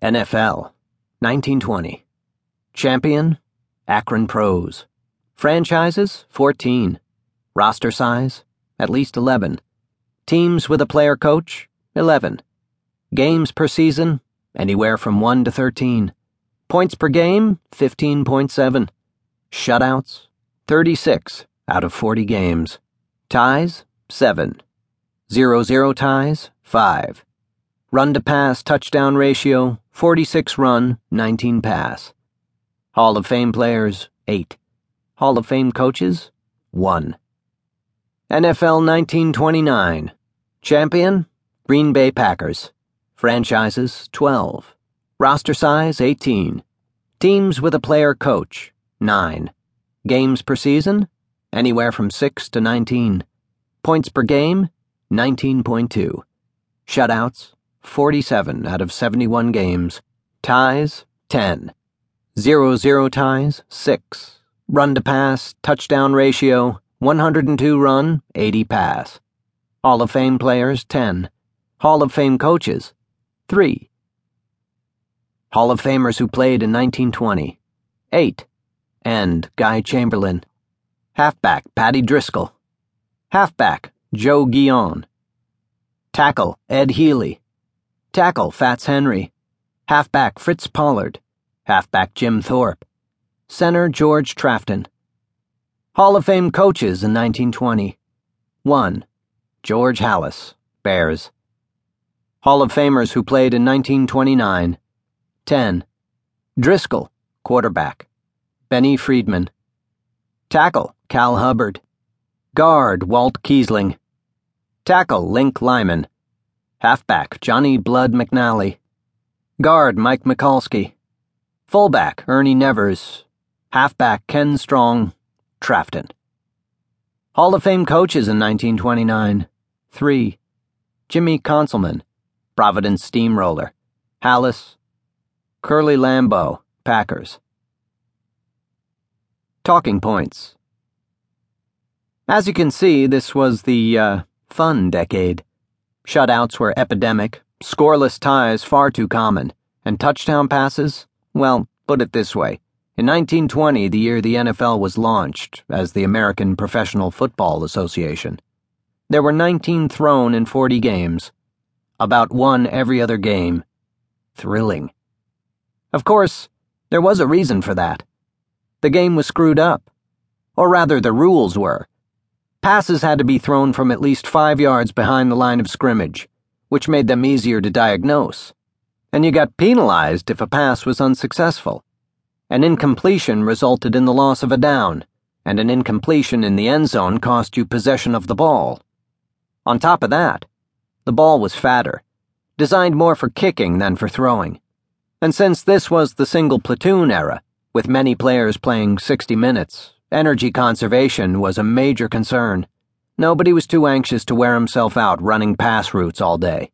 NFL, 1920. Champion, Akron Pros. Franchises, 14. Roster size, at least 11. Teams with a player coach, 11. Games per season, anywhere from 1 to 13. Points per game, 15.7. Shutouts, 36 out of 40 games. Ties, 7. 0 0 ties, 5. Run to pass touchdown ratio 46 run, 19 pass. Hall of Fame players 8. Hall of Fame coaches 1. NFL 1929. Champion Green Bay Packers. Franchises 12. Roster size 18. Teams with a player coach 9. Games per season anywhere from 6 to 19. Points per game 19.2. Shutouts 47 out of 71 games. Ties, 10. 0 0 ties, 6. Run to pass, touchdown ratio, 102 run, 80 pass. Hall of Fame players, 10. Hall of Fame coaches, 3. Hall of Famers who played in 1920, 8. End, Guy Chamberlain. Halfback, Paddy Driscoll. Halfback, Joe Guyon. Tackle, Ed Healy. Tackle, Fats Henry. Halfback, Fritz Pollard. Halfback, Jim Thorpe. Center, George Trafton. Hall of Fame coaches in 1920. 1. George Halas, Bears. Hall of Famers who played in 1929. 10. Driscoll, quarterback. Benny Friedman. Tackle, Cal Hubbard. Guard, Walt Kiesling. Tackle, Link Lyman. Halfback, Johnny Blood McNally. Guard, Mike Michalske. Fullback, Ernie Nevers. Halfback, Ken Strong, Trafton. Hall of Fame coaches in 1929. 3. Jimmy Conzelman, Providence Steamroller. Halas. Curly Lambeau, Packers. Talking points. As you can see, this was the, uh, fun decade. Shutouts were epidemic, scoreless ties far too common, and touchdown passes, well, put it this way. In 1920, the year the NFL was launched as the American Professional Football Association, there were 19 thrown in 40 games, about one every other game. Thrilling. Of course, there was a reason for that. The game was screwed up. Or rather, the rules were. Passes had to be thrown from at least five yards behind the line of scrimmage, which made them easier to diagnose. And you got penalized if a pass was unsuccessful. An incompletion resulted in the loss of a down, and an incompletion in the end zone cost you possession of the ball. On top of that, the ball was fatter, designed more for kicking than for throwing. And since this was the single platoon era, with many players playing 60 minutes, Energy conservation was a major concern. Nobody was too anxious to wear himself out running pass routes all day.